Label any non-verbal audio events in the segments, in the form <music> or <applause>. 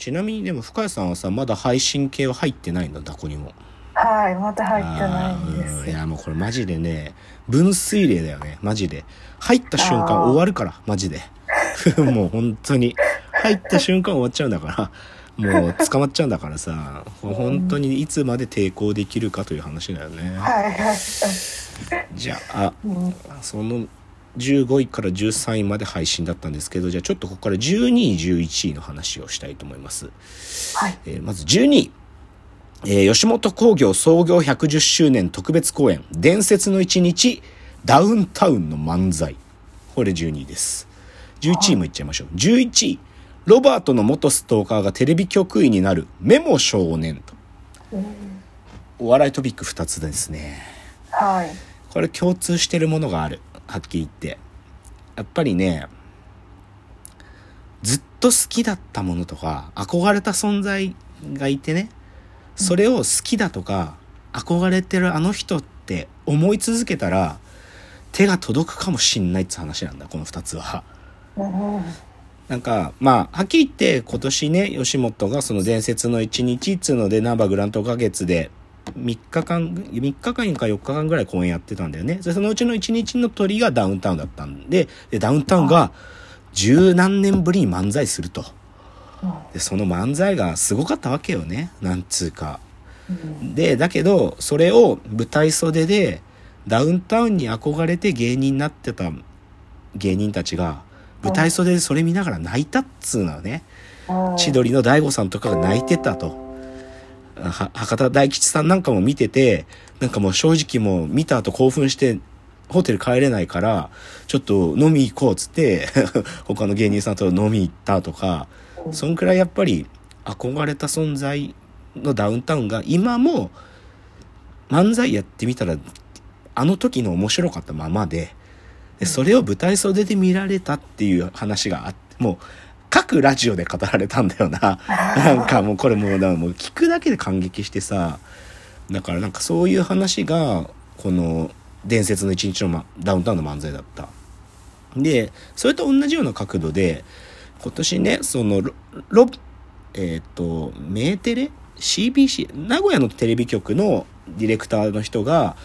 ちなみにでも深谷さんはさまだ配信系は入ってないんだどこにも。はいまだ入ってないんであーいすやもうこれマジでね分水嶺だよね。マジで。入った瞬間終わるからマジで。<laughs> もう本当に。入った瞬間終わっちゃうんだから。もう捕まっちゃうんだからさ。本当にいつまで抵抗できるかという話だよね。はいはい。じゃあうん。その15位から13位まで配信だったんですけどじゃあちょっとここから12位11位の話をしたいと思います。はい。えーまず12位、えー吉本興業創業110周年特別公演「伝説の一日ダウンタウンの漫才」これ12位です。11位もいっちゃいましょう。11位。ロバートの元ストーカーがテレビ局員になるメモ少年と。お笑いトピック2つですね。はい。これ共通してるものがあるはっきり言ってやっぱりねずっと好きだったものとか憧れた存在がいてねそれを好きだとか憧れてるあの人って思い続けたら手が届くかもしんないって話なんだこの2つは。うんなんかまあはっきり言って今年ね吉本がその伝説の一日っつうのでナンバーグラント花月で3日間3日間か4日間ぐらい公演やってたんだよね。でそのうちの1日の鳥がダウンタウンだったんででダウンタウンが十何年ぶりに漫才すると。でその漫才がすごかったわけよね。なんつうかでだけどそれを舞台袖でダウンタウンに憧れて芸人になってた芸人たちが舞台袖でそれ見ながら泣いたっつうのはね。うん千鳥の大悟さんとかが泣いてたと。は博多大吉さんなんかも見ててなんかもう正直もう見た後興奮してホテル帰れないからちょっと飲み行こうっつって <laughs> 他の芸人さんと飲み行ったとかそんくらいやっぱり憧れた存在のダウンタウンが今も漫才やってみたらあの時の面白かったままででそれを舞台袖で見られたっていう話があってもう各ラジオで語られたんだよな。なんかもうこれもうもう聞くだけで感激してさ。だからなんかそういう話がこの伝説の一日の、ま、ダウンタウンの漫才だった。でそれと同じような角度で今年ねそのロロえっ、とメーテレ？CBC 名古屋のテレビ局のディレクターの人が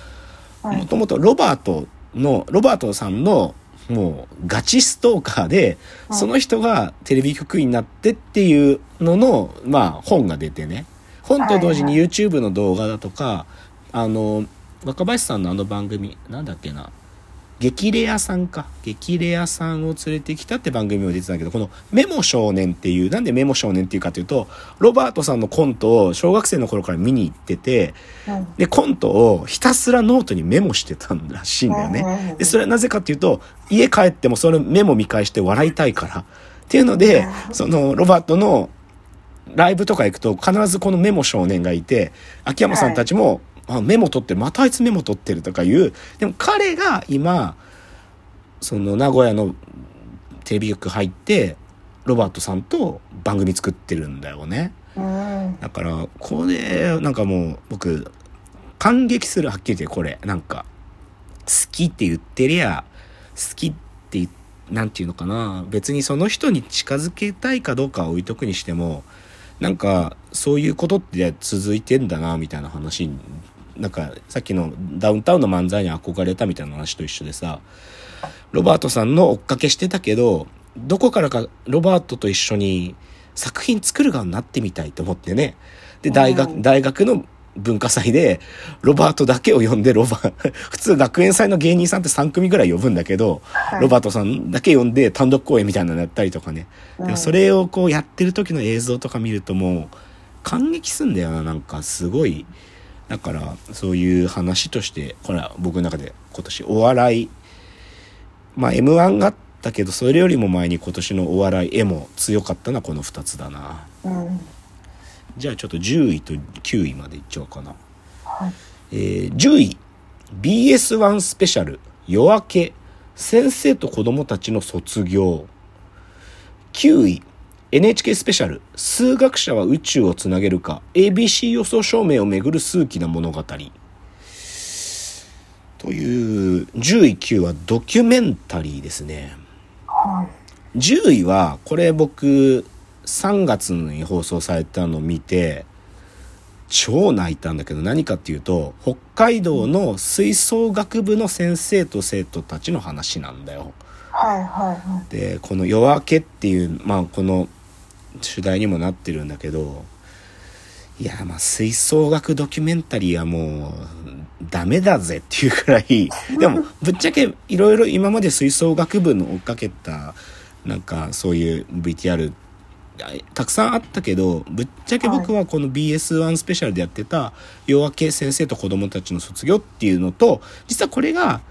はい。もともとロバートのロバートさんのもうガチストーカーではい。その人がテレビ局員になってっていうののまあ本が出てね。本と同時にはい。YouTube の動画だとかあの若林さんのあの番組なんだっけな激レアさんか。激レアさんを連れてきたって番組も出てたけどこの「メモ少年」っていうなんでメモ少年っていうかというとロバートさんのコントを小学生の頃から見に行っててうん。でコントをひたすらノートにメモしてたんらしいんだよ。ね。でそれはなぜかっていうと家帰ってもそのメモ見返して笑いたいから。っていうのでそのロバートのライブとか行くと必ずこのメモ少年がいて秋山さんたちも、あメモ取ってる。またあいつメモ取ってるとかいう。でも彼が今その名古屋のテレビ局入ってロバートさんと番組作ってるんだよね。うん。だからこれなんかもう僕感激するはっきり言ってこれ。なんか好きって言ってりゃ好きって言なんていうのかな。別にその人に近づけたいかどうかは置いとくにしてもなんかそういうことって続いてんだなみたいな話になんかさっきのダウンタウンの漫才に憧れたみたいな話と一緒でさロバートさんの追っかけしてたけどどこからかロバートと一緒に作品作る側になってみたいと思ってね。で大学,、うん。大学の文化祭でロバートだけを呼んでロバ <laughs> 普通学園祭の芸人さんって3組ぐらい呼ぶんだけど、はい。ロバートさんだけ呼んで単独公演みたいなのやったりとかね、でもそれをこうやってる時の映像とか見るともう感激すんだよな。なんかすごいだからそういう話としてこれは僕の中で今年お笑いまあ m 1があったけどそれよりも前に今年のお笑い絵も強かったのはこの2つだな。うん。じゃあちょっと10位と9位までいっちゃおうかな。はい。えー10位 BS1 スペシャル夜明け先生と子供たちの卒業。9位 NHK スペシャル数学者は宇宙をつなげるか ABC 予想証明をめぐる数奇な物語。という10位9位はドキュメンタリーですね。はい。10位はこれ僕3月に放送されたのを見て超泣いたんだけど何かっていうと北海道の吹奏楽部の先生と生徒たちの話なんだよ。はいはいはでこの「夜明け」っていうまあこの主題にもなってるんだけどいやまあ吹奏楽ドキュメンタリーはもうダメだぜっていうくらい <laughs> でもぶっちゃけいろいろ今まで吹奏楽部の追っかけたなんかそういう VTR たくさんあったけどぶっちゃけ僕はこの BS1 スペシャルでやってた「夜明け先生と子供たちの卒業」っていうのと実はこれが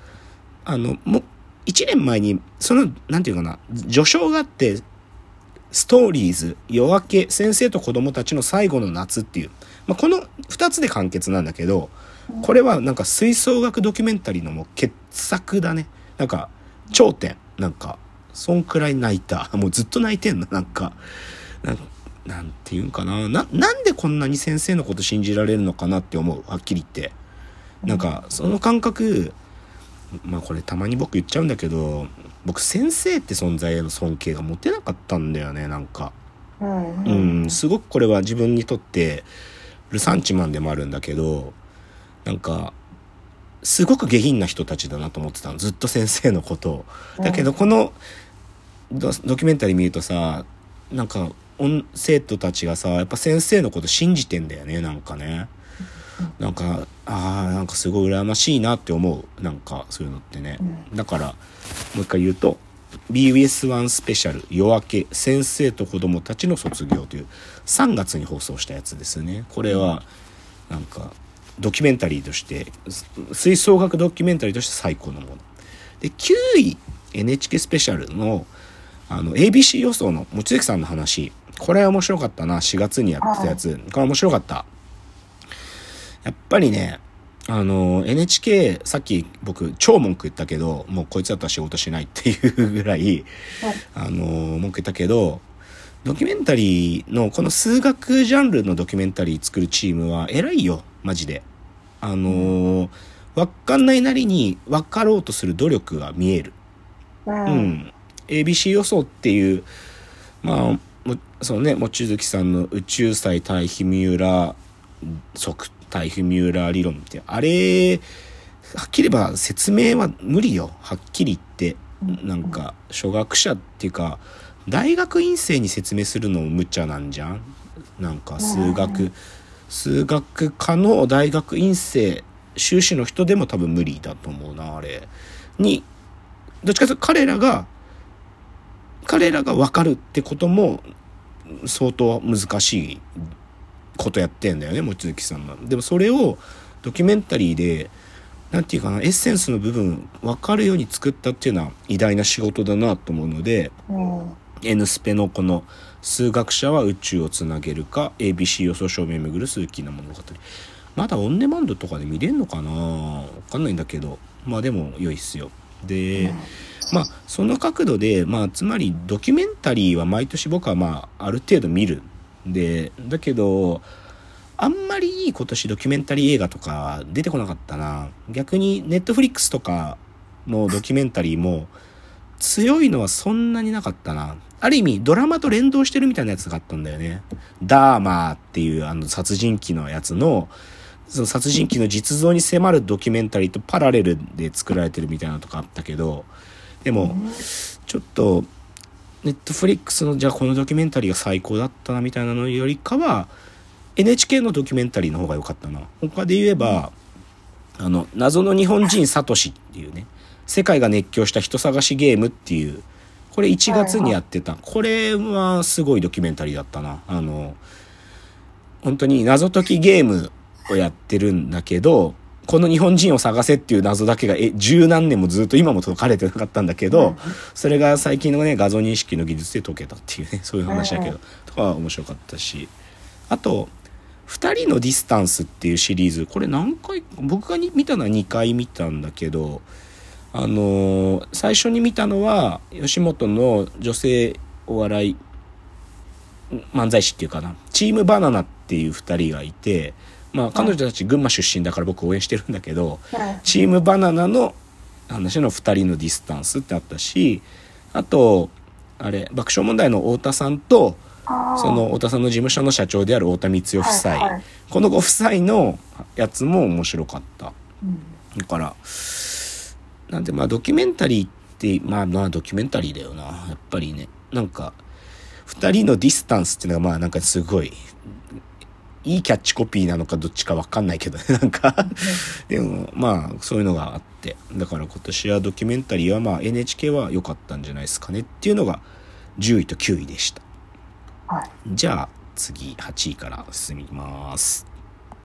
あのも1年前にそのなんていうかな序章があってストーリーズ夜明け先生と子供たちの最後の夏っていう、まあ、この2つで完結なんだけどこれはなんか吹奏楽ドキュメンタリーのもう傑作だね。なんか頂点。なんかそんくらい泣いた。<laughs> もうずっと泣いてんの。なんかなんなんていうんかな。ななんでこんなに先生のこと信じられるのかなって思う。はっきり言って。なんかその感覚まあこれたまに僕言っちゃうんだけど僕先生って存在への尊敬が持てなかったんだよねなんかい。うんう。んすごくこれは自分にとってルサンチマンでもあるんだけどなんかすごく下品な人たちだなと思ってたのずっと先生のことをだけどこのドドキュメンタリー見るとさなんか生徒たちがさやっぱ先生のこと信じてんだよねなんかねなんかあーなんかすごい羨ましいなって思う。なんかそういうのってね。だからもう一回言うと BBS1 スペシャル夜明け先生と子供たちの卒業という3月に放送したやつですね。これはなんかドキュメンタリーとしてす吹奏楽ドキュメンタリーとして最高のもの。で9位 NHK スペシャルのあの ABC 予想の望月さんの話。これは面白かったな。4月にやってたやつ。これ面白かったやっぱりねあの NHK さっき僕超文句言ったけどもうこいつだったら仕事しないっていうぐらいあの文句言ったけどドキュメンタリーのこの数学ジャンルのドキュメンタリー作るチームは偉いよマジで。あのわかんないなりに分かろうとする努力が見える。う。うん。ん、ABC 予想っていうまあもそのね望月さんの宇宙際対比ミューラー則対比ミューラー理論ってあれはっきり言えば説明は無理よ。はっきり言って。なんか初学者っていうか大学院生に説明するのも無茶なんじゃん？なんか数学数学科の大学院生修士の人でも多分無理だと思うなあれ。にどっちかというと彼らが彼らが分かるってことも相当難しいことやってんだよね望月さんが。でもそれをドキュメンタリーでなんていうかなエッセンスの部分分かるように作ったっていうのは偉大な仕事だなと思うのでうん。N スペのこの「数学者は宇宙をつなげるか ABC 予想証明めぐる数奇な物語」まだオンデマンドとかで見れんのかなわかんないんだけどまあでも良いっすよで、まあその角度でまあつまりドキュメンタリーは毎年僕はまあある程度見るでだけどあんまりいい今年ドキュメンタリー映画とか出てこなかったな。逆にネットフリックスとかのドキュメンタリーも強いのはそんなになかったな。ある意味ドラマと連動してるみたいなやつがあったんだよね。ダーマーっていうあの殺人鬼のやつのその殺人鬼の実像に迫るドキュメンタリーとパラレルで作られてるみたいなのとかあったけどでもちょっとネットフリックスのじゃあこのドキュメンタリーが最高だったなみたいなのよりかは NHK のドキュメンタリーの方が良かったな。他で言えばあの謎の日本人サトシっていうね世界が熱狂した人探しゲームっていうこれ1月にやってた。これはすごいドキュメンタリーだったな。あの本当に謎解きゲームをやってるんだけどこの日本人を探せっていう謎だけがえ十何年もずっと今も解かれてなかったんだけど、それが最近のね画像認識の技術で解けたっていうね <laughs> そういう話だけど、とかは面白かったしあと「2人のディスタンス」っていうシリーズこれ何回僕がに見たのは2回見たんだけどあのー最初に見たのは吉本の女性お笑い漫才師っていうかなチームバナナっていう2人がいてまあ彼女たち群馬出身だから僕応援してるんだけど、チームバナナの話の2人のディスタンスってあったしあとあれ爆笑問題の太田さんとその太田さんの事務所の社長である太田光代夫妻、はいはい。このご夫妻のやつも面白かった。うん。だからなんでまあドキュメンタリーってまあまあドキュメンタリーだよな。やっぱりね。なんか2人のディスタンスっていうのがまあなんかすごいいいキャッチコピーなのかどっちかわかんないけどね。<laughs> なんか。でもまあそういうのがあって。だから今年はドキュメンタリーはまあ NHK は良かったんじゃないですかねっていうのが10位と9位でした。はい。じゃあ次8位から進みます